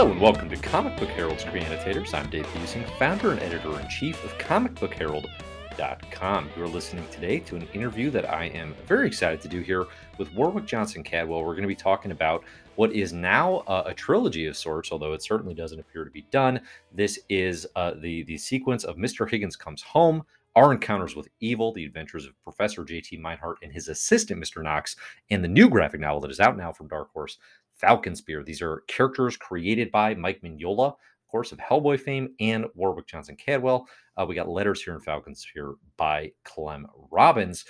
Hello and welcome to Comic Book Herald's Screen Annotators. I'm Dave Buesing, founder and editor in chief of ComicBookHerald.com. You're listening today to an interview that I am very excited to do here with Warwick Johnson Cadwell. We're going to be talking about what is now uh, a trilogy of sorts, although it certainly doesn't appear to be done. This is uh, the the sequence of Mr. Higgins Comes Home, our encounters with evil, the adventures of Professor J.T. Meinhardt and his assistant, Mr. Knox, and the new graphic novel that is out now from Dark Horse, Falcon Spear. These are characters created by Mike Mignola, of course, of Hellboy fame, and Warwick Johnson Cadwell. Uh, we got letters here in Falcon Spear by Clem Robins.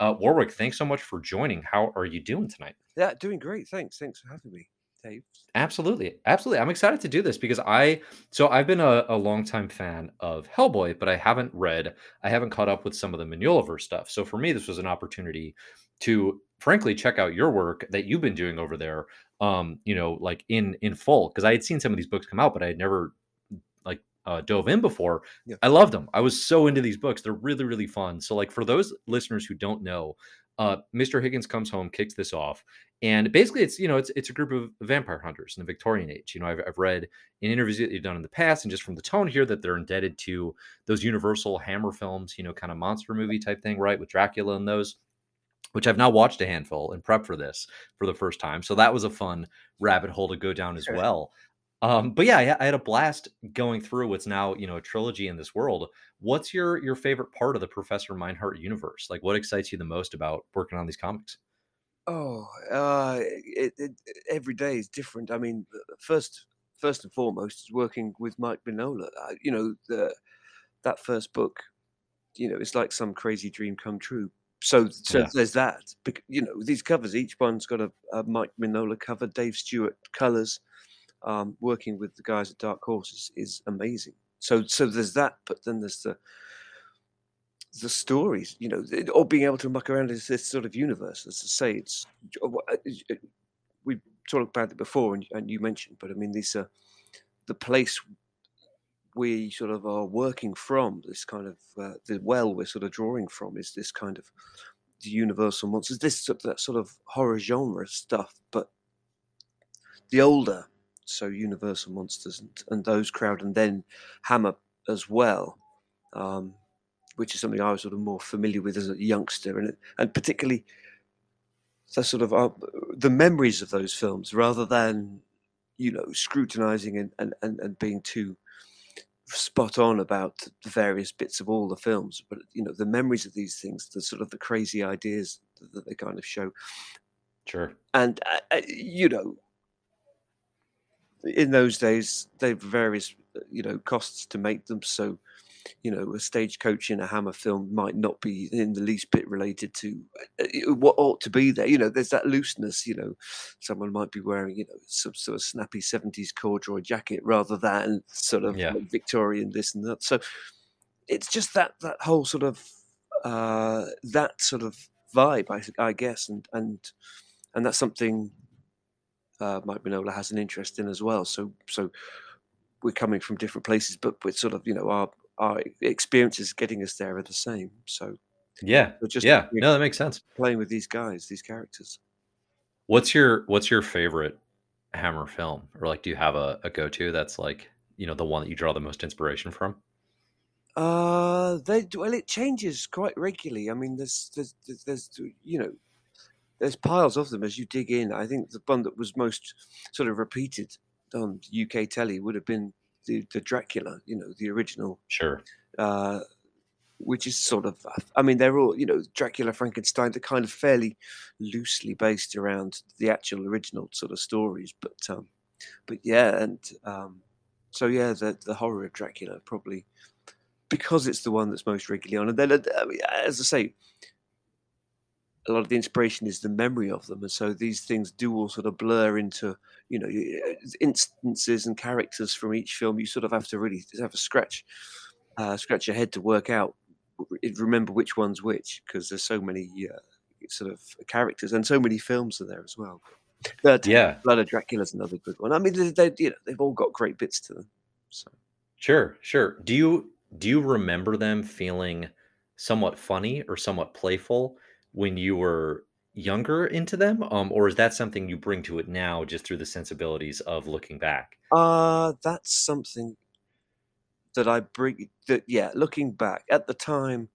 Uh, Warwick, thanks so much for joining. How are you doing tonight? Yeah, doing great. Thanks. Thanks for having me, Dave. Absolutely. Absolutely. I'm excited to do this because I, so I've been a, a longtime fan of Hellboy, but I haven't read, I haven't caught up with some of the Mignolaverse stuff. So for me, this was an opportunity to frankly check out your work that you've been doing over there um you know like in in full because i had seen some of these books come out but i had never uh, dove in before Yeah. i loved them i was so into these books they're really really fun so like for those listeners who don't know uh mr higgins comes home kicks this off and basically it's you know it's it's a group of vampire hunters in the victorian age you know i've, I've read in interviews that you've done in the past and just from the tone here that they're indebted to those universal hammer films you know kind of monster movie type thing right with dracula and those which I've now watched a handful and prep for this for the first time. So that was a fun rabbit hole to go down as Sure. well. Um, but yeah, I, I had a blast going through what's now you know a trilogy in this world. What's your your favorite part of the Professor Meinhardt universe? Like, what excites you the most about working on these comics? Oh, uh, it, it, every day is different. I mean, first, first and foremost is working with Mike Mignola. Uh, you know, the that first book. You know, it's like some crazy dream come true. So, so Yeah. there's that. You know, these covers, each one's got a, a Mike Mignola cover. Dave Stewart colors. Um, working with the guys at Dark Horse is, is amazing. So, so there's that. But then there's the the stories, you know, or being able to muck around in this sort of universe. As I say, it's uh, uh, uh, we talked about it before, and, and you mentioned, but I mean, these are the place we sort of are working from. This kind of uh, the well we're sort of drawing from is this kind of the universal monsters, this that sort of horror genre stuff, but the older, so universal monsters and, and those crowd, and then Hammer as well. Um, which is something I was sort of more familiar with as a youngster, and and particularly the sort of uh, the memories of those films, rather than you know scrutinizing and, and, and, and being too spot on about the various bits of all the films, but you know the memories of these things, the sort of the crazy ideas that, they kind of show, Sure. and uh, uh, you know in those days they've various you know costs to make them. So you know a stagecoach in a hammer film might not be in the least bit related to uh, uh, what ought to be there. You know there's that looseness you know. Someone might be wearing you know some sort of snappy 70s corduroy jacket rather than sort of Yeah. victorian this and that. So it's just that that whole sort of uh that sort of vibe i, I guess. And and and that's something uh, Mike Mignola has an interest in as well. So so we're coming from different places, but we're sort of you know our our experiences getting us there are the same. So Yeah. just Yeah. No, that makes sense. playing with these guys, these characters. What's your What's your favorite Hammer film, or like, do you have a, a go to that's like you know the one that you draw the most inspiration from? Uh, they well, it changes quite regularly. I mean, there's there's there's, there's you know there's piles of them as you dig in. I think the one that was most sort of repeated on UK telly would have been the, the Dracula. You know, the original Sure. uh, which is sort of, I mean, they're all, you know, Dracula, Frankenstein, they're kind of fairly loosely based around the actual original sort of stories. But, um, but yeah, and um, so yeah, the the horror of Dracula probably because it's the one that's most regularly on. And then, uh, as I say, a lot of the inspiration is the memory of them, and so these things do all sort of blur into, you know, uh, instances and characters from each film. You sort of have to really have a scratch uh, scratch your head to work out, remember which one's which, because there's so many uh, sort of characters and so many films are there as well. Uh, Yeah. Blood of Dracula's another good one. I mean, they, they, you know, they've all got great bits to them. So Sure, sure. Do you do you remember them feeling somewhat funny or somewhat playful when you were younger into them, um, or is that something you bring to it now just through the sensibilities of looking back? Uh, that's something that I bring that yeah, looking back at the time,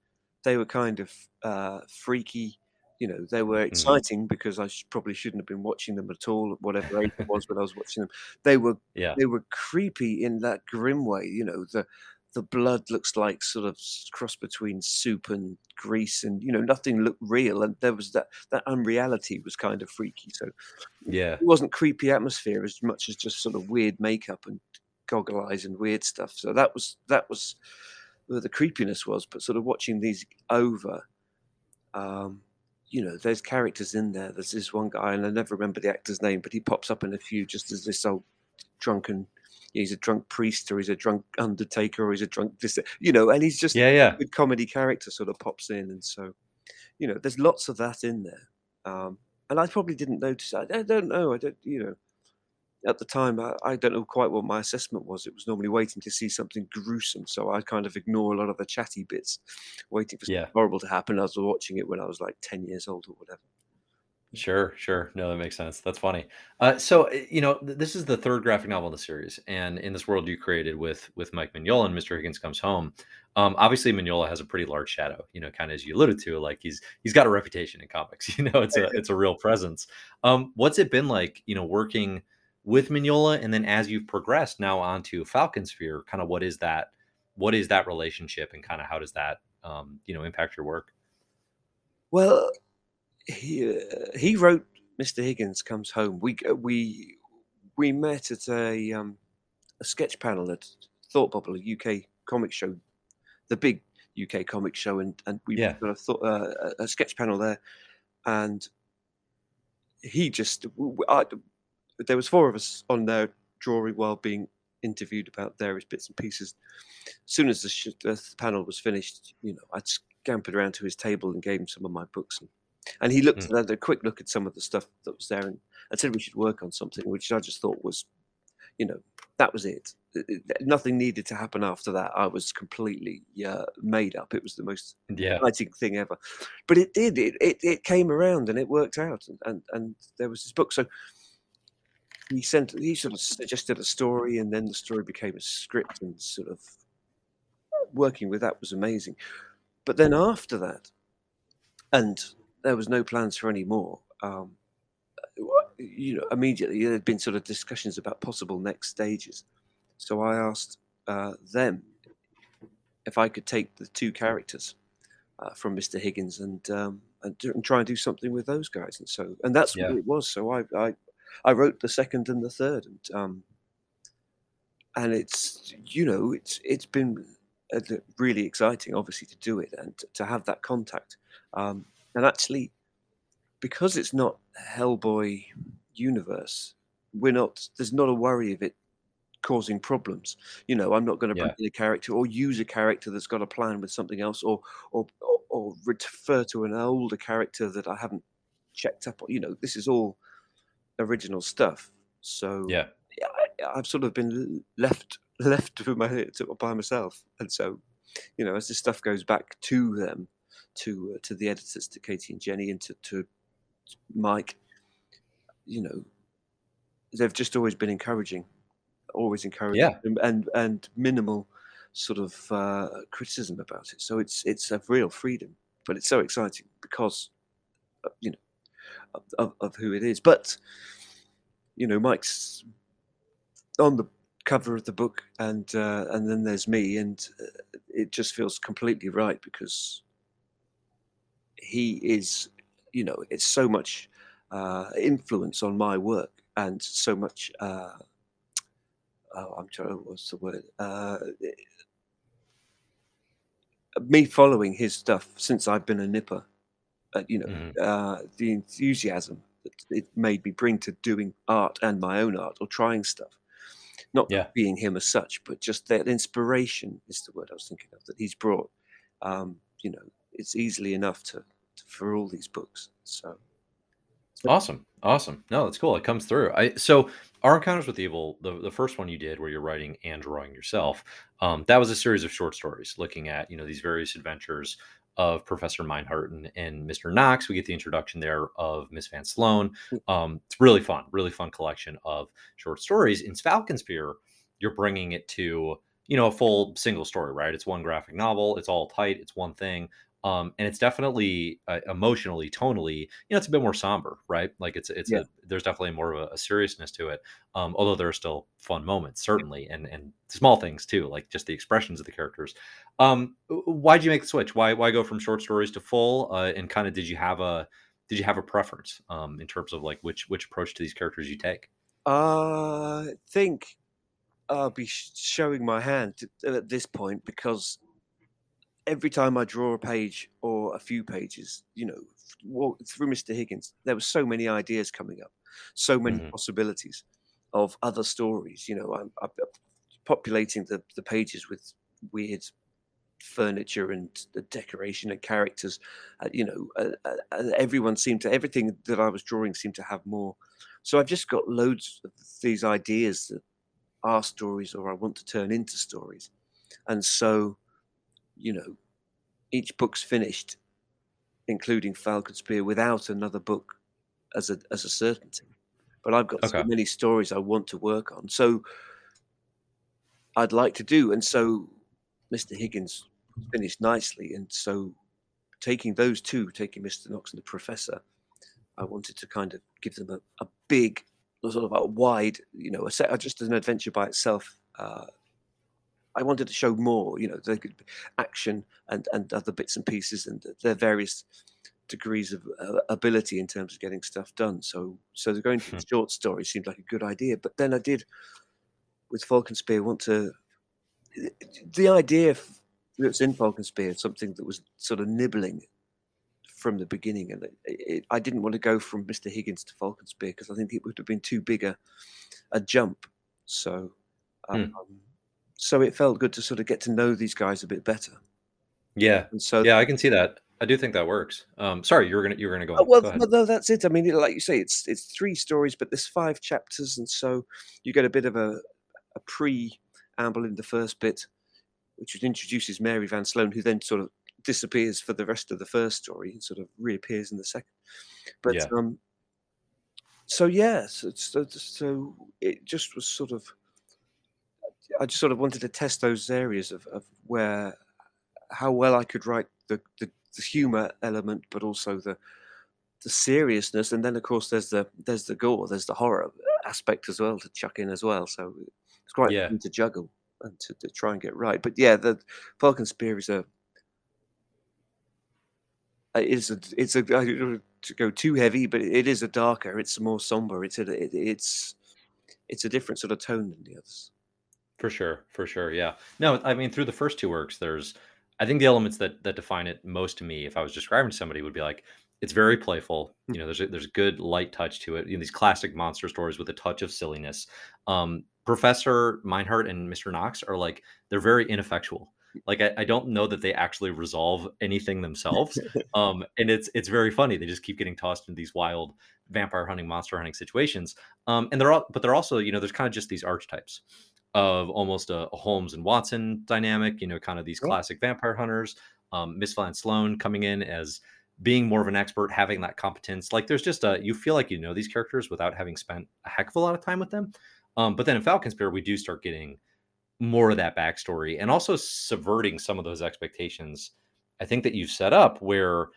they were kind of uh, freaky. You know, they were Mhm. exciting because I sh- probably shouldn't have been watching them at all, at whatever age it was when I was watching them. They were Yeah. they were creepy in that grim way. You know, the the blood looks like sort of cross between soup and grease, and you know, nothing looked real, and there was that that unreality was kind of freaky. So Yeah. it wasn't creepy atmosphere as much as just sort of weird makeup and goggle eyes and weird stuff. So that was that was where the creepiness was. But sort of watching these over, um, you know, there's characters in there. There's this one guy, and I never remember the actor's name, but he pops up in a few just as this old drunken. He's a drunk priest, or he's a drunk undertaker, or he's a drunk this, you know, and he's just Yeah, a yeah. good comedy character. Sort of pops in, and so you know, there's lots of that in there. Um, and I probably didn't notice. I, I don't know. I don't, you know, at the time, I, I don't know quite what my assessment was. It was normally waiting to see something gruesome, so I kind of ignore a lot of the chatty bits, waiting for Yeah. horrible to happen. I was watching it when I was like ten years old or whatever. Sure, sure. No, that makes sense. That's funny. Uh, so, uh, you know, th- this is the third graphic novel in the series, and in this world you created with with Mike Mignola and Mr. Higgins Comes Home. Um, obviously, Mignola has a pretty large shadow. You know, kind of as you alluded to, like he's he's got a reputation in comics. You know, it's a it's a real presence. Um, what's it been like? You know, working with Mignola, and then as you've progressed now onto Falcon Spear, kind of what is that? What is that relationship, and kind of how does that um, you know impact your work? Well, he uh, he wrote Mr. Higgins Comes Home. We we we met at a um, a sketch panel at Thought Bubble, a UK comic show, the big UK comic show, and and we Yeah, got a, thought, uh, a sketch panel there, and he just I, there was four of us on there drawing while being interviewed about various bits and pieces. As soon as the, sh- the panel was finished, you know, I scampered around to his table and gave him some of my books, and, and he looked Mm. at a quick look at some of the stuff that was there, and, and said we should work on something, which I just thought was, you know, that was it. It- it- Nothing needed to happen after that. I was completely uh, made up. It was the most yeah, exciting thing ever. But it did. It it, it came around and it worked out. And, and and there was this book. So he sent. He sort of suggested a story, and then the story became a script, and sort of working with that was amazing. But then after that, and there was no plans for any more. Um, you know, immediately there had been sort of discussions about possible next stages. So I asked uh, them if I could take the two characters uh, from Mr. Higgins and um, and, do, and try and do something with those guys. And so and that's yeah. what it was. So I I, I wrote the second and the third, and um, and it's you know it's it's been uh, really exciting, obviously, to do it and to have that contact. Um, and actually, because it's not Hellboy universe, we're not. There's not a worry of it causing problems. You know, I'm not going to bring in a character or use a character that's got a plan with something else, or or or, or refer to an older character that I haven't checked up on. You know, this is all original stuff. So Yeah. yeah, I, I've sort of been left left my to, by myself, and so you know, as this stuff goes back to them, to uh, to the editors, to Katie and Jenny, and to, to Mike, you know, they've just always been encouraging, always encouraging, Yeah. and and, and minimal sort of uh, criticism about it. So it's it's a real freedom, but it's so exciting because uh, you know of, of, of who it is. But you know, Mike's on the cover of the book, and uh, and then there's me, and uh, it just feels completely right because he is, you know, it's so much uh, influence on my work and so much. Uh, oh, I'm trying. What's the word? Uh, me following his stuff since I've been a nipper. Uh, you know, Mhm. uh, the enthusiasm that it made me bring to doing art and my own art or trying stuff. Not Yeah. being him as such, but just that inspiration is the word I was thinking of that he's brought. Um, you know, it's easily enough to, to for all these books. So Awesome. Awesome. No, that's cool. It comes through. I so our encounters with evil, the, the first one you did where you're writing and drawing yourself, um, that was a series of short stories looking at, you know, these various adventures of Professor Meinhardt and, and Mr. Knox. We get the introduction there of Miss Van Sloan. Hmm. Um, it's really fun, really fun collection of short stories. In Falcon Spear, you're bringing it to you know a full single story, right? It's one graphic novel. It's all tight. It's one thing. Um, and it's definitely uh, emotionally, tonally, you know, it's a bit more somber, right? Like it's it's Yeah. a there's definitely more of a, a seriousness to it. Um, although there are still fun moments, certainly, and and small things too, like just the expressions of the characters. Um, why'd you make the switch? Why why go from short stories to full? Uh, and kind of did you have a did you have a preference um, in terms of like which which approach to these characters you take? Uh, I think I'll be showing my hand at this point because every time I draw a page or a few pages, you know, walk through Mr. Higgins, there were so many ideas coming up, so many Mhm. possibilities of other stories. You know, I'm, I'm populating the, the pages with weird furniture and the decoration and characters. Uh, you know, uh, uh, uh, everyone seemed to everything that I was drawing seemed to have more. So I've just got loads of these ideas that are stories or I want to turn into stories, and so you know, each book's finished, including Falcon Spear, without another book as a as a certainty. But I've got so many stories I want to work on, so I'd like to do, and so Mr. Higgins finished nicely, and so taking those two, taking Mr. Knox and the Professor, I wanted to kind of give them a, a big, sort of a wide, you know, a set, just an adventure by itself. Uh, I wanted to show more, you know, there could be action and, and other bits and pieces and their various degrees of uh, ability in terms of getting stuff done. So, so the going to the short story seemed like a good idea. But then I did, with Falcon Spear, want to the idea that's in Falcon Spear, something that was sort of nibbling from the beginning, and it, it, I didn't want to go from Mister Higgins to Falcon Spear because I think it would have been too big a, a jump. So, Hmm. um, so it felt good to sort of get to know these guys a bit better. Yeah, And so, yeah, I can see that. I do think that works. Um, sorry, you were gonna you were gonna go Oh, well, go ahead. no, that's it. I mean, like you say, it's it's three stories, but there's five chapters, and so you get a bit of a, a preamble in the first bit, which introduces Mary Van Sloan, who then sort of disappears for the rest of the first story and sort of reappears in the second. But Yeah. um, so yes, it's so, so it just was sort of. I just sort of wanted to test those areas of, of where how well I could write the, the, the humor element, but also the the seriousness, and then of course there's the there's the gore, there's the horror aspect as well to chuck in as well. So it's quite Yeah. fun to juggle and to, to try and get right. But yeah, the Falcon Spear is a it is a it's a I don't to go too heavy, but it is a darker, it's more somber. It's a it, it's it's a different sort of tone than the others. For sure, for sure, yeah. No, I mean through the first two works, there's I think the elements that that define it most to me, if I was describing to somebody, would be like it's very playful. You know, there's a, there's a good light touch to it. You know, these classic monster stories with a touch of silliness. Um, Professor Meinhardt and Mr. Knox are like they're very ineffectual. Like I, I don't know that they actually resolve anything themselves. Um, and it's it's very funny. They just keep getting tossed into these wild vampire hunting, monster hunting situations. Um, and they're all, but they're also, you know, there's kind of just these archetypes of almost a, a Holmes and Watson dynamic, you know, kind of these Yeah. classic vampire hunters. Um, Miss Van Sloan coming in as being more of an expert, having that competence. Like there's just a, you feel like you know these characters without having spent a heck of a lot of time with them. Um, but then in Falcon Spear, we do start getting more of that backstory and also subverting some of those expectations. I think that you've set up where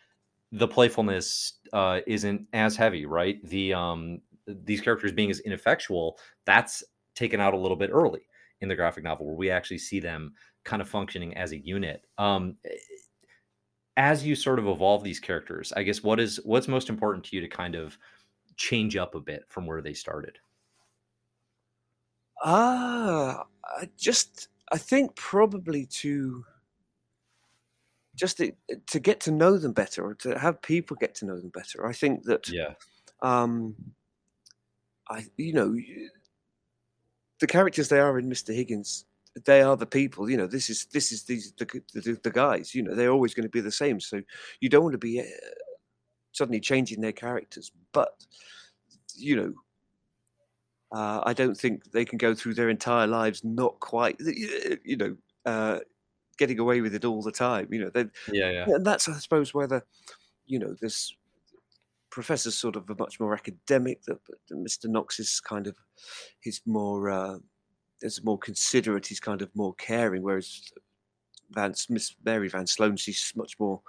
the playfulness uh, isn't as heavy, right? The um, these characters being as ineffectual, that's taken out a little bit early in the graphic novel, where we actually see them kind of functioning as a unit. Um, as you sort of evolve these characters, I guess what is what's most important to you to kind of change up a bit from where they started? Ah, I just I think probably to just to, to get to know them better or to have people get to know them better. I think that Yeah, um I you know the characters they are in Mr. Higgins they are the people you know this is this is these the, the, the guys you know they're always going to be the same so you don't want to be uh, suddenly changing their characters but you know uh, I don't think they can go through their entire lives not quite, you know, uh, getting away with it all the time. You know, they, Yeah, yeah. and that's I suppose whether you know this professor's sort of a much more academic. That Mr. Knox is kind of he's more uh, is more considerate. He's kind of more caring, whereas Van Miss Mary Van Sloan she's much more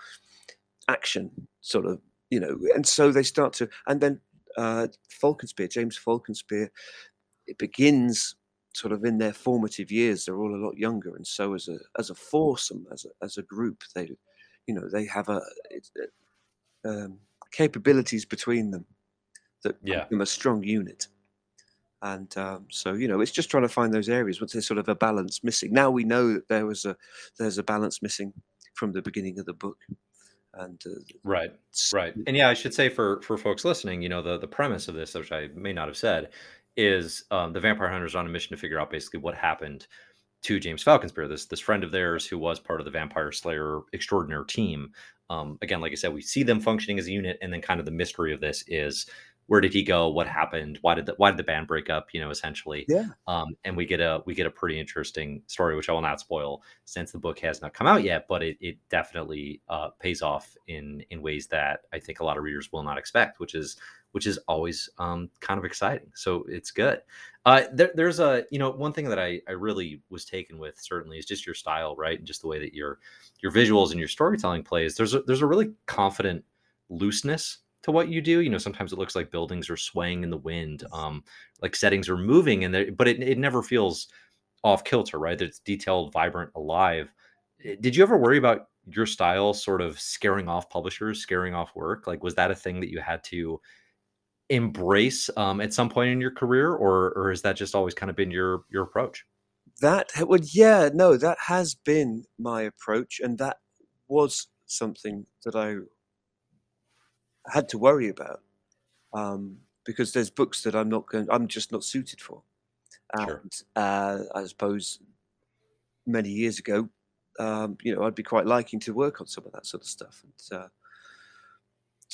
action sort of you know. And so they start to and then uh, Falconspear, James Falconspear, it begins sort of in their formative years. They're all a lot younger, and so as a as a foursome, as a as a group, they you know they have a it's, uh, um, capabilities between them that Yeah. make them a strong unit. And um, so you know, it's just trying to find those areas. What's there's sort of a balance missing? Now we know that there was a there's a balance missing from the beginning of the book, and uh, Right. Right. And yeah, I should say for for folks listening, you know, the the premise of this, which I may not have said, is um, the vampire hunters are on a mission to figure out basically what happened to James Falconspear, this this friend of theirs who was part of the Vampire Slayer extraordinaire team. Um, again, like I said, we see them functioning as a unit, and then kind of the mystery of this is where did he go? What happened? Why did the why did the band break up? You know, essentially. yeah, um, and we get a we get a pretty interesting story, which I will not spoil since the book has not come out yet, but it, it definitely uh, pays off in in ways that I think a lot of readers will not expect, which is which is always um, kind of exciting. So it's good. Uh, there, there's a you know one thing that I I really was taken with certainly is just your style, right, and just the way that your your visuals and your storytelling plays. There's a, there's a really confident looseness to what you do. You know, sometimes it looks like buildings are swaying in the wind, um, like settings are moving, and but it, it never feels off kilter, right? It's detailed, vibrant, alive. Eh, Did you ever worry about your style sort of scaring off publishers, scaring off work? Like, was that a thing that you had to embrace um, at some point in your career, or or has that just always kind of been your your approach? that would well, yeah, no, that has been my approach, and that was something that I had to worry about um, because there's books that I'm not going, I'm just not suited for. Sure. And uh, I suppose many years ago, um, you know, I'd be quite liking to work on some of that sort of stuff. And uh,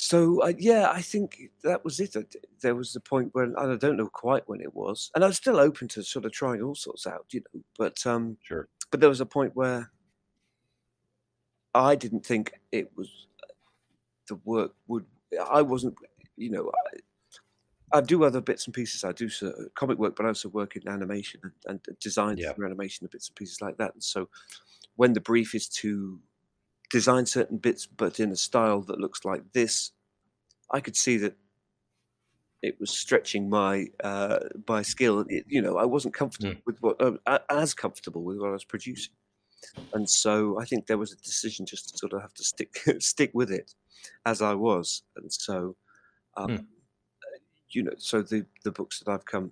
so, uh, yeah, I think that was it. Uh, There was the point when and I don't know quite when it was, and I was still open to sort of trying all sorts out, you know. But um, Sure. but there was a point where I didn't think it was the work would. I wasn't, you know. I, I do other bits and pieces. I do sort of comic work, but I also work in animation and, and design Yeah. for animation and bits and pieces like that. And so, when the brief is to design certain bits, but in a style that looks like this, I could see that it was stretching my uh, my skill. It, you know, I wasn't comfortable Mm. with what uh, as comfortable with what I was producing, and so I think there was a decision just to sort of have to stick stick with it as I was, and so. Um, Mm. You know, so the the books that I've come,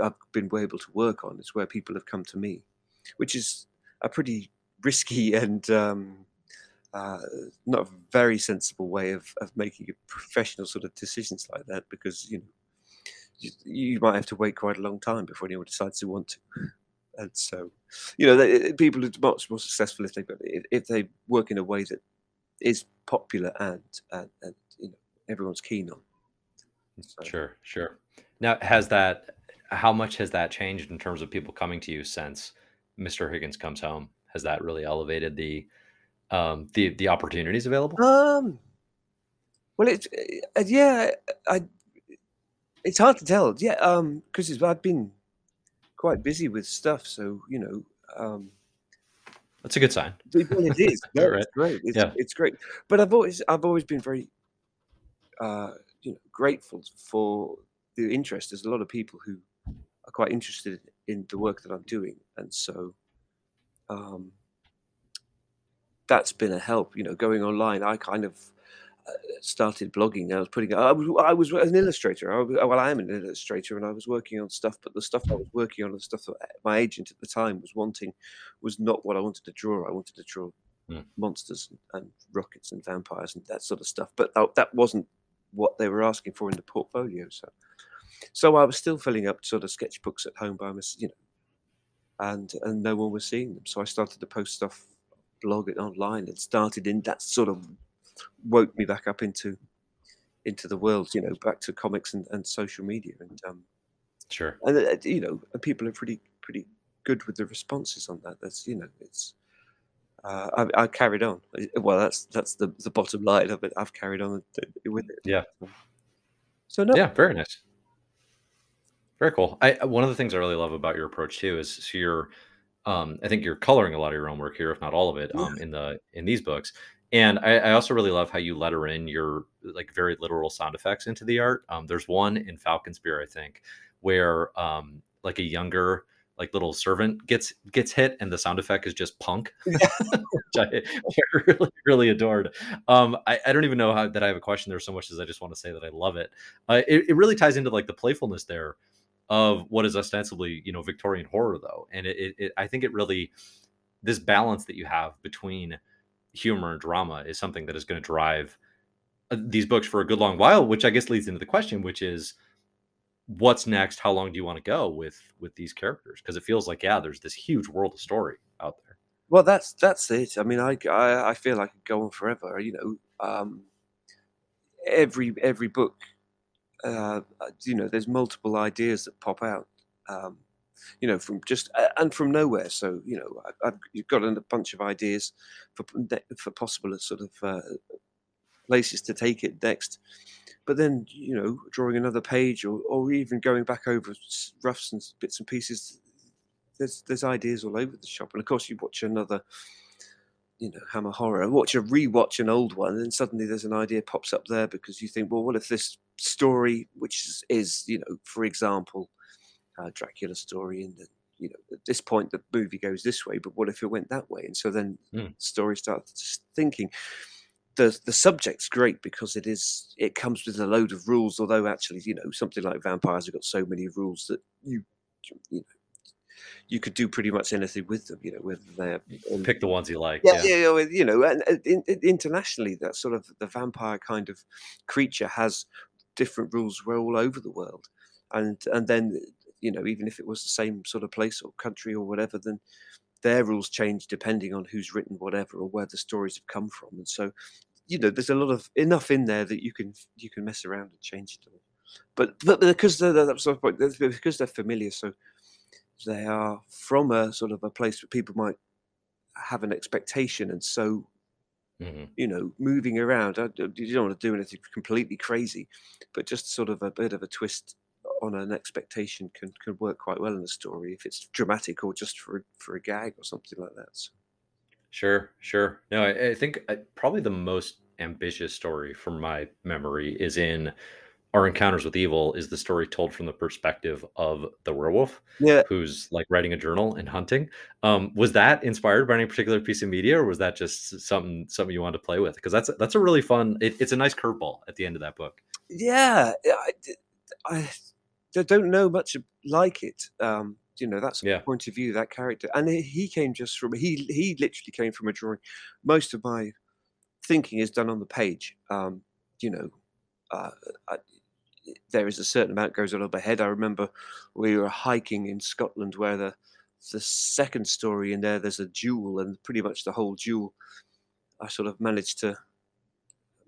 I've been able to work on is where people have come to me, which is a pretty risky and um, uh, not a very sensible way of, of making a professional sort of decisions like that because you know you, you might have to wait quite a long time before anyone decides they want to and so you know they, people are much more successful if they if they work in a way that is popular and and, and you know everyone's keen on so, Sure, sure. Now, has that, how much has that changed in terms of people coming to you since Mr. Higgins comes home? Has that really elevated the, um, the the opportunities available? um well it's uh, yeah i it's hard to tell yeah um because i've been quite busy with stuff so you know um That's a good sign. It- it is. No, Right. it's great. It's, Yeah. it's great. But I've always I've always been very uh, you know grateful for the interest. There's a lot of people who are quite interested in the work that I'm doing, and so um, that's been a help. You know, going online, I kind of uh, started blogging. I was putting. I was, I was an illustrator. I well, I am an illustrator, and I was working on stuff. But the stuff I was working on, the stuff that my agent at the time was wanting, was not what I wanted to draw. I wanted to draw Hmm. monsters and, and rockets and vampires and that sort of stuff. But that, that wasn't what they were asking for in the portfolio. So, so I was still filling up sort of sketchbooks at home by myself, you know, and and no one was seeing them. So I started to post stuff, blog it online, and started in that sort of woke me back up into into the world, you know, back to comics and, and social media, and um, Sure. and uh, you know, people are pretty pretty good with the responses on that. That's you know, it's uh, I, I, carried on. Well, that's that's the, the bottom line of it. I've carried on with it. Yeah. So no. Yeah, very nice. Very cool. I one of the things I really love about your approach too is so you're, um, I think you're coloring a lot of your own work here, if not all of it, um, in the in these books. And I, I, also really love how you letter in your like very literal sound effects into the art. Um, there's one in Falcon Spear, I think, where um, like a younger like little servant gets gets hit and the sound effect is just punk which I, really really adored. Um I, I, don't even know how that i have a question there so much as i just want to say that i love it. Uh, it, it really ties into like the playfulness there of what is ostensibly you know victorian horror though. And it, it, i think it really this balance that you have between humor and drama is something that is going to drive uh, these books for a good long while which i guess leads into the question which is what's next? How long do you want to go with with these characters? Because it feels like yeah there's this huge world of story out there. Well that's that's it. I mean i i, I feel i could go on forever you know um every every book uh you know there's multiple ideas that pop out um you know from just and from nowhere. So you know I, have you've got a bunch of ideas for for possible sort of uh, places to take it next. But then you know drawing another page or, or even going back over roughs and bits and pieces there's there's ideas all over the shop. And of course you watch another you know hammer horror watch a rewatch an old one and suddenly there's an idea pops up there because you think well what if this story which is, is you know for example uh, dracula story and you know at this point the movie goes this way but what if it went that way and so then mm. the story starts thinking the the subject's great because it is it comes with a load of rules. Although actually, you know, something like vampires have got so many rules that you you know you could do pretty much anything with them. You know, whether they're um, pick the ones you like. Yeah, yeah, you know, and, and, internationally, that sort of the vampire kind of creature has different rules were all over the world, and and then you know, even if it was the same sort of place or country or whatever, then their rules change depending on who's written whatever or where the stories have come from. And so you know, there's a lot of enough in there that you can you can mess around and change it all. But but because they're that's sort of because they're familiar, so they are from a sort of a place where people might have an expectation, and so mm-hmm. you know, moving around. You don't want to do anything completely crazy, but just sort of a bit of a twist on an expectation can can work quite well in a story if it's dramatic or just for for a gag or something like that. So. Sure, sure. No, I, I think I, probably the most ambitious story from my memory is in our encounters with evil is the story told from the perspective of the werewolf yeah. who's like writing a journal and hunting. Um was that inspired by any particular piece of media or was that just something something you wanted to play with? Because that's that's a really fun it, it's a nice curveball at the end of that book. Yeah I, I don't know much like it um you know that's yeah. point of view that character. And he came just from he he literally came from a drawing. Most of my thinking is done on the page um you know uh, I, there is a certain amount goes on overhead i remember we were hiking in scotland where the the second story in there there's a jewel and pretty much the whole jewel i sort of managed to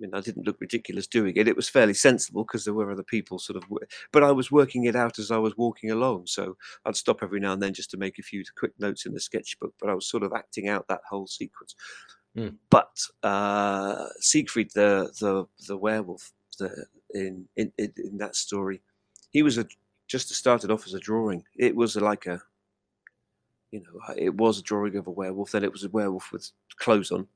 I mean, I didn't look ridiculous doing it. It was fairly sensible because there were other people sort of, but I was working it out as I was walking along. So I'd stop every now and then just to make a few quick notes in the sketchbook, but I was sort of acting out that whole sequence. Mm. But uh, Siegfried, the the the werewolf, the, in, in in that story, he was a just started off as a drawing. It was like a, you know, it was a drawing of a werewolf. Then it was a werewolf with clothes on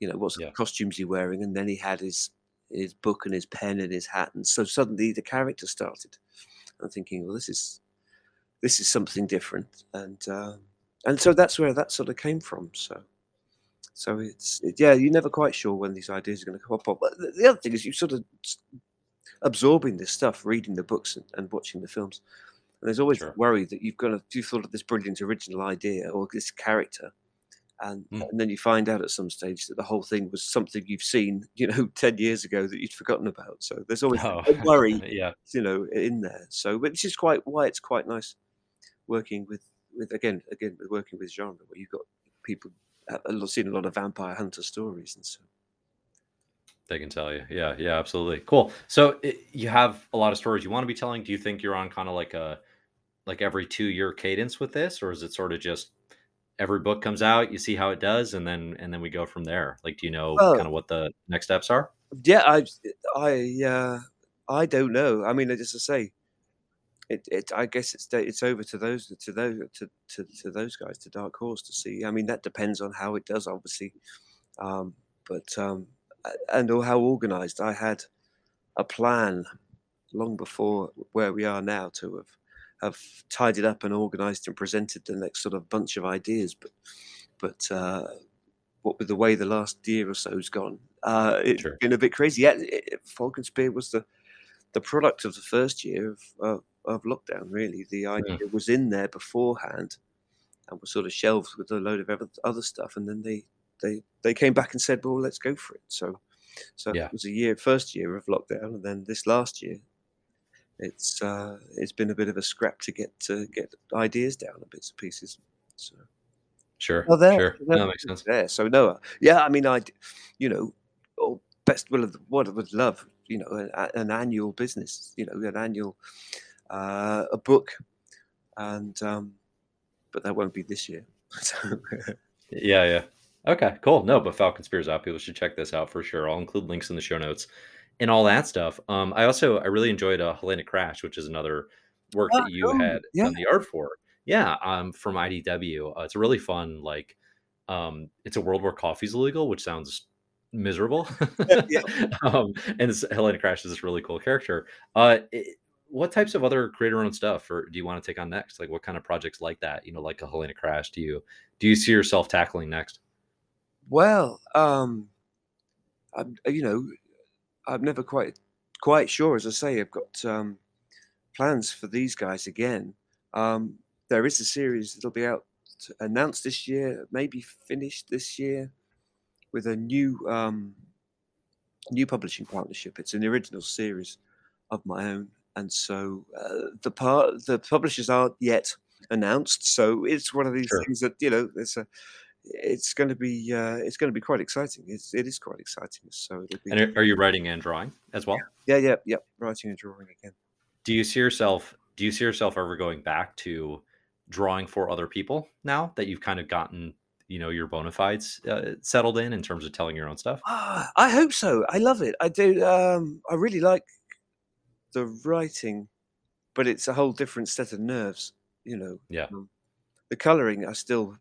you know, what yeah. costumes he wearing, and then he had his his book and his pen and his hat, and so suddenly the character started. I'm thinking, well, this is this is something different, and um, and so that's where that sort of came from. So. So it's it, yeah, you're never quite sure when these ideas are going to come up. But the, the other thing is you sort of absorbing this stuff, reading the books and, and watching the films. And there's always sure. worry that you've got to, you thought of this brilliant original idea or this character, and, mm. and then you find out at some stage that the whole thing was something you've seen, you know, ten years ago that you'd forgotten about. So there's always oh. a worry, yeah, you know, in there. So, which is quite why it's quite nice working with with again again working with genre where you've got people have seen a lot of vampire hunter stories and so. They can tell you, yeah, yeah, absolutely, cool. So it, you have a lot of stories you want to be telling. Do you think you're on kind of like a like every two year cadence with this, or is it sort of just every book comes out, you see how it does, and then and then we go from there. Like, do you know Well kind of what the next steps are? Yeah, I I, uh, I don't know. I mean, just to say, it it I guess it's it's over to those to those to to to those guys, to Dark Horse to see. I mean, that depends on how it does, obviously. Um, but, um, and or how organized. I had a plan long before where we are now to have have tidied up and organized and presented the next sort of bunch of ideas, but but, uh, what with the way the last year or so's gone, uh, it's Sure. been a bit crazy. Yeah, i i Falcon Spear was the the product of the 1st year of of of lockdown, really. The Mm. idea was in there beforehand and was sort of shelved with a load of other other stuff, and then they they they came back and said, "Well, let's go for it." So so it was a year 1st year of lockdown, and then this last year, it's, uh, it's been a bit of a scrap to get to get ideas down and bits and pieces. So Sure, Well, there sure. No, there that makes sense. there. So, no, yeah, I mean, I'd you know, oh, best will of the what I would love, you know, an an annual business, you know, an annual, uh, a book, and, um, but that won't be this year. Yeah, yeah. Okay, cool. No, but Falcon Spear's out. People should check this out for sure. I'll include links in the show notes and all that stuff. Um, I also I really enjoyed uh, Helena Crash, which is another work Ah, that you cool. had Yeah. done the art for. Yeah, um, from IDW. Uh, it's a really fun, like, um, it's a world where coffee's illegal, which sounds miserable. Yeah. um, and this, Helena Crash is this really cool character. Uh, i what types of other creator-owned stuff, or do you want to take on next? Like, what kind of projects like that? You know, like a Helena Crash. Do you do you see yourself tackling next? Well, um, I'm you know, I'm never quite quite sure. As I say, I've got, um, plans for these guys again. Um, there is a series that'll be out announced this year, maybe finished this year with a new, um new publishing partnership. It's an original series of my own, and so, uh, the part the publishers aren't yet announced, so it's one of these Sure. things that, you know, there's a it's gonna be, uh, it's gonna be quite exciting. It's it is quite exciting, so it'll be And are you writing and drawing as well? Yeah, yeah, yeah. writing and drawing again. Do you see yourself do you see yourself ever going back to drawing for other people now that you've kind of gotten, you know, your bona fides, uh, settled in in terms of telling your own stuff? Ah, I hope so. I love it. I do, um, I really like the writing, but it's a whole different set of nerves, you know. Yeah. Um, the coloring I still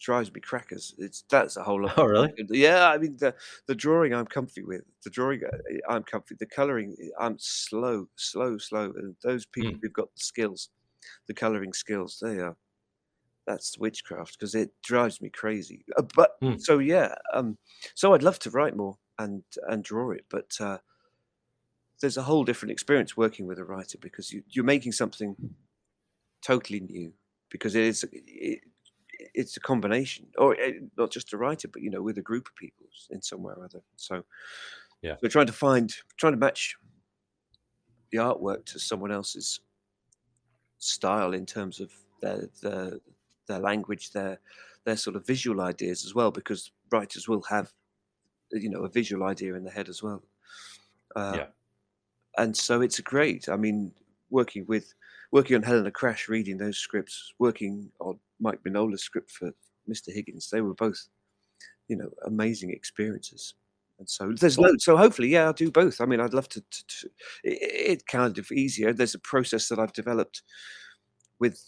drives me crackers. It's that's a whole lot. Oh, really? Yeah, I mean the the drawing I'm comfy with. The drawing uh, I'm comfy. The coloring I'm slow, slow, slow. And those people Mm. who've got the skills, the coloring skills, they are that's witchcraft because it drives me crazy. Uh, but Mm. so yeah, um, so I'd love to write more and and draw it, but uh, there's a whole different experience working with a writer because you, you're making something totally new because it is it, it's a combination or eh, not just a writer but you know with a group of people in some way or other so Yeah. we're trying to find trying to match the artwork to someone else's style in terms of their their, their language their their sort of visual ideas as well because writers will have you know a visual idea in their head as well uh, Yeah. and so it's great i mean working with working on helena crash reading those scripts working on mike mignola's script for mr higgins they were both you know amazing experiences. And so there's loads so hopefully yeah i'll do both. I mean i'd love to, to, to it, kind of easier. There's a process that i've developed with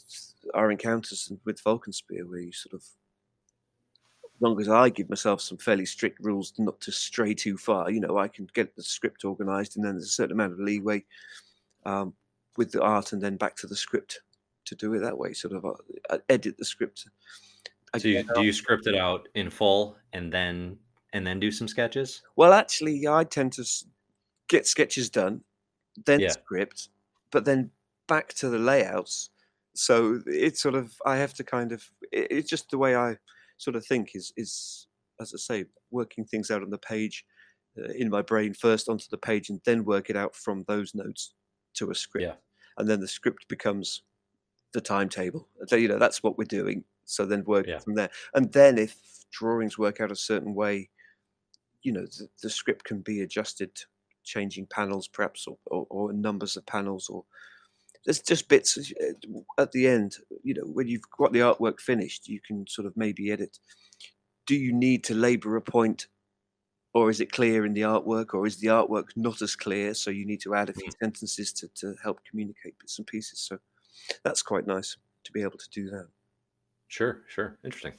our encounters and with Falcon Spear, where you sort of, as long as I give myself some fairly strict rules not to stray too far, you know, I can get the script organized, and then there's a certain amount of leeway um, with the art, and then back to the script to do it that way. Sort of uh, uh, edit the script. So you, do you script it out in full and then and then do some sketches? Well, actually, I tend to get sketches done, then Yeah. script, but then back to the layouts. So it's sort of I have to kind of it, it's just the way I sort of think is is as I say working things out on the page uh, in my brain first onto the page and then work it out from those notes to a script, Yeah. and then the script becomes the timetable. So, you know that's what we're doing. So then work Yeah. from there, and then if drawings work out a certain way, you know the, the script can be adjusted changing panels perhaps or, or, or numbers of panels or there's just bits uh, at the end. You know, when you've got the artwork finished, you can sort of maybe edit. Do you need to labour a point, or is it clear in the artwork, or is the artwork not as clear? So you need to add a few Mm. sentences to, to help communicate bits and pieces. So that's quite nice to be able to do that. Sure, sure. Interesting.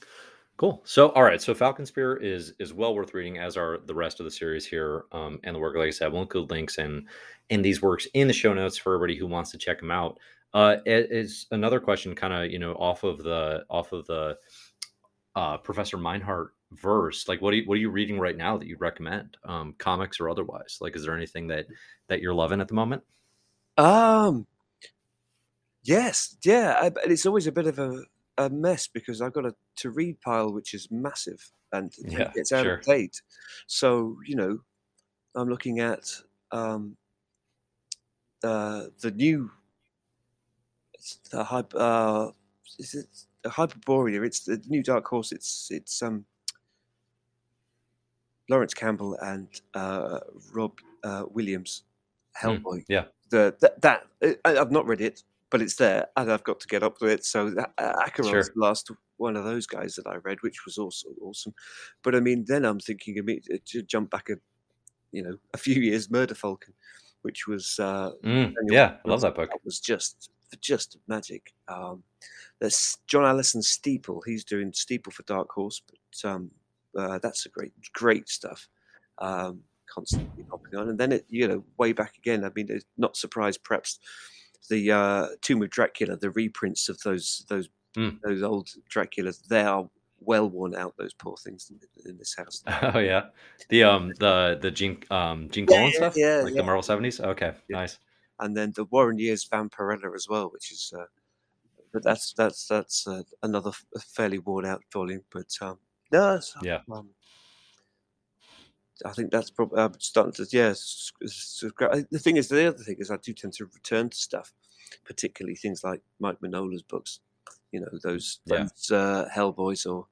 Cool. So, all right. So, Falcon Spear is is well worth reading, as are the rest of the series here, um, and the work. Like I said, we'll include links and in these works in the show notes for everybody who wants to check them out. Uh, it is another question, kind of you know, off of the off of the uh, Professor Meinhardt verse. Like, what are you what are you reading right now that you recommend, um, comics or otherwise? Like, is there anything that that you're loving at the moment? Um, yes, yeah, I, but it's always a bit of a, a mess because I've got a to read pile which is massive and Yeah, it's out sure. of date. So you know, I'm looking at um, uh, the new it's the hype. Uh, is it Hyperborea? It's the new Dark Horse. It's it's um Lawrence Campbell and uh, Rob uh, Williams, Mm, Hellboy. yeah. The that, that I, I've not read it, but it's there, and I've got to get up to it. So that, uh, Sure. the last one of those guys that I read, which was also awesome. But I mean, then I'm thinking of me to jump back a you know a few years, Murder Falcon, which was uh, Mm, yeah, I love that book. It was just just magic. Um, there's John Allison Steeple. He's doing Steeple for Dark Horse, but um, uh, that's a great, great stuff. Um, constantly popping on, and then it, you know, way back again. I mean, it's not surprised, perhaps the uh, Tomb of Dracula, the reprints of those those Mm. those old Draculas. They are well worn out. Those poor things in, in this house. Oh yeah, the um the the Gene um Gene Yeah, Colan yeah, stuff, yeah, like the Marvel seventies. Okay, nice. and then the Warren Years Vampirella as well, which is, uh, but that's that's that's uh, another fairly worn out volume. But um, no, Yeah. um, I think that's probably uh, starting to yeah. I- The thing is, the other thing is, I do tend to return to stuff, particularly things like Mike Mignola's books. You know, those Yeah. those uh, Hellboys or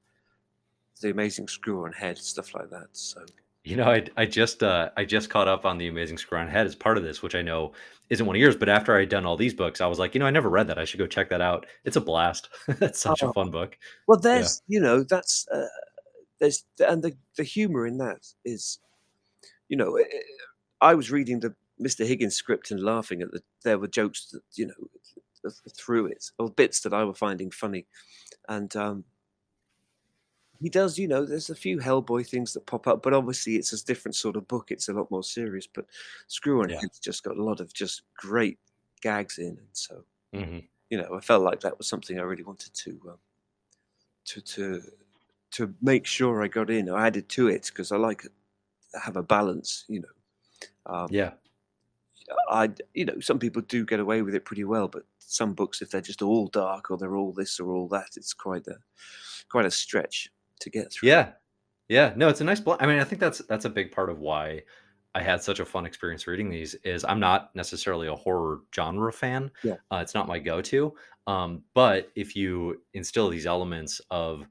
the Amazing Screw on Head, stuff like that. So You know, I I just uh I just caught up on the Amazing Screw on Head as part of this, which I know isn't one of yours. But after I'd done all these books, I was like, you know, I never read that. I should go check that out. It's a blast. it's such a Oh. fun book. Well, there's you know that's uh, there's and the the humor in that is, you know, eh, I was reading the Mr. Higgins script and laughing at the there were jokes that you know th- th- through it or bits that I were finding funny, and um, he does you know there's a few Hellboy things that pop up, but obviously it's a different sort of book. It's a lot more serious, but Screw on Yeah. Head's just got a lot of just great gags in, and so hmm you know, I felt like that was something I really wanted to um, to to to make sure I got in. I added to it because I like have a balance. You know, um, Yeah. I you know some people do get away with it pretty well, but some books, if they're just all dark or they're all this or all that, it's quite a quite a stretch to get through. Yeah. Yeah. No, it's a nice blend. I mean, I think that's that's a big part of why I had such a fun experience reading these is I'm not necessarily a horror genre fan. Yeah. Uh, it's not my go-to. Um, but if you instill these elements of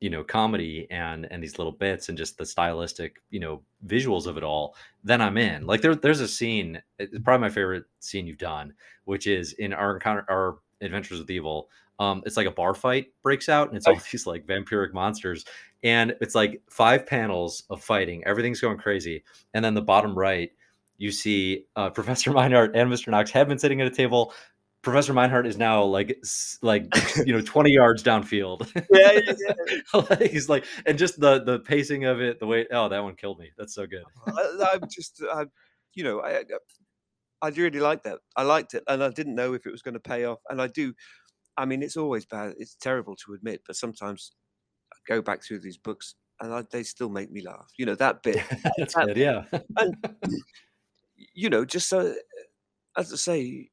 you know comedy and and these little bits and just the stylistic you know visuals of it all then i'm in. Like there, there's a scene it's probably my favorite scene you've done which is in our encounter our adventures with evil um it's like a bar fight breaks out and it's all these like vampiric monsters and it's like five panels of fighting everything's going crazy and then the bottom right you see uh, professor meinhardt and mr knox have been sitting at a table Professor Meinhardt is now like like you know 20 yards downfield. Yeah, yeah, yeah. he's like and just the the pacing of it, the way oh that one killed me. That's so good. Uh, I, I'm just, I, you know, I, I really liked that. I liked it, and I didn't know if it was going to pay off. And I do. I mean, it's always bad. It's terrible to admit, but sometimes I go back through these books, and I, they still make me laugh. You know that bit. That's that- good. Yeah. you know, just so, as I say,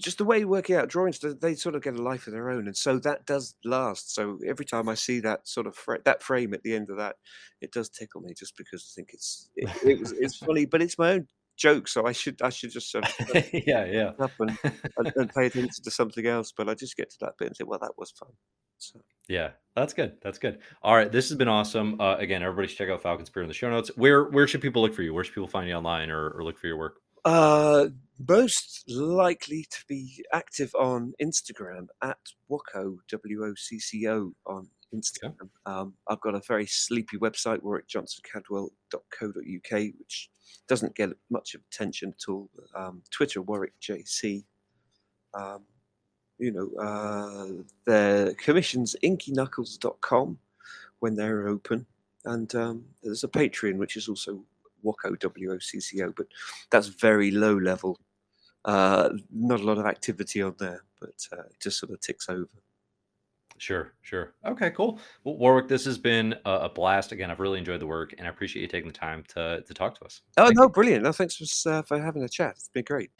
just the way you work out drawings, they, sort of get a life of their own, and so that does last. So every time I see that sort of fra- that frame at the end of that, it does tickle me, just because I think it's it, it was it's funny, but it's my own joke, so I should I should just sort of yeah, yeah. up and, and, and pay attention to something else. But I just get to that bit and think, well, that was fun. So Yeah, that's good. That's good. All right, this has been awesome. Uh, again, everybody should check out Falcon Spear in the show notes. Where where should people look for you? Where should people find you online or, or look for your work? Uh, most likely to be active on Instagram at Wocco W O C C O on Instagram. Um, I've got a very sleepy website, warwickjohnsoncadwell.co.uk, which doesn't get much attention at all. Um, Twitter, WarwickJC. Um, you know, uh, their commissions, inkyknuckles.com when they're open. And um, there's a Patreon, which is also Wocco, W O C C O, but that's very low level. Uh, not a lot of activity on there, but uh, it just sort of ticks over. Sure, sure. Okay, cool. Well, Warwick, this has been a, a blast. Again, I've really enjoyed the work, and I appreciate you taking the time to to talk to us. Oh Thank no, you. brilliant! No, thanks for uh, for having a chat. It's been great.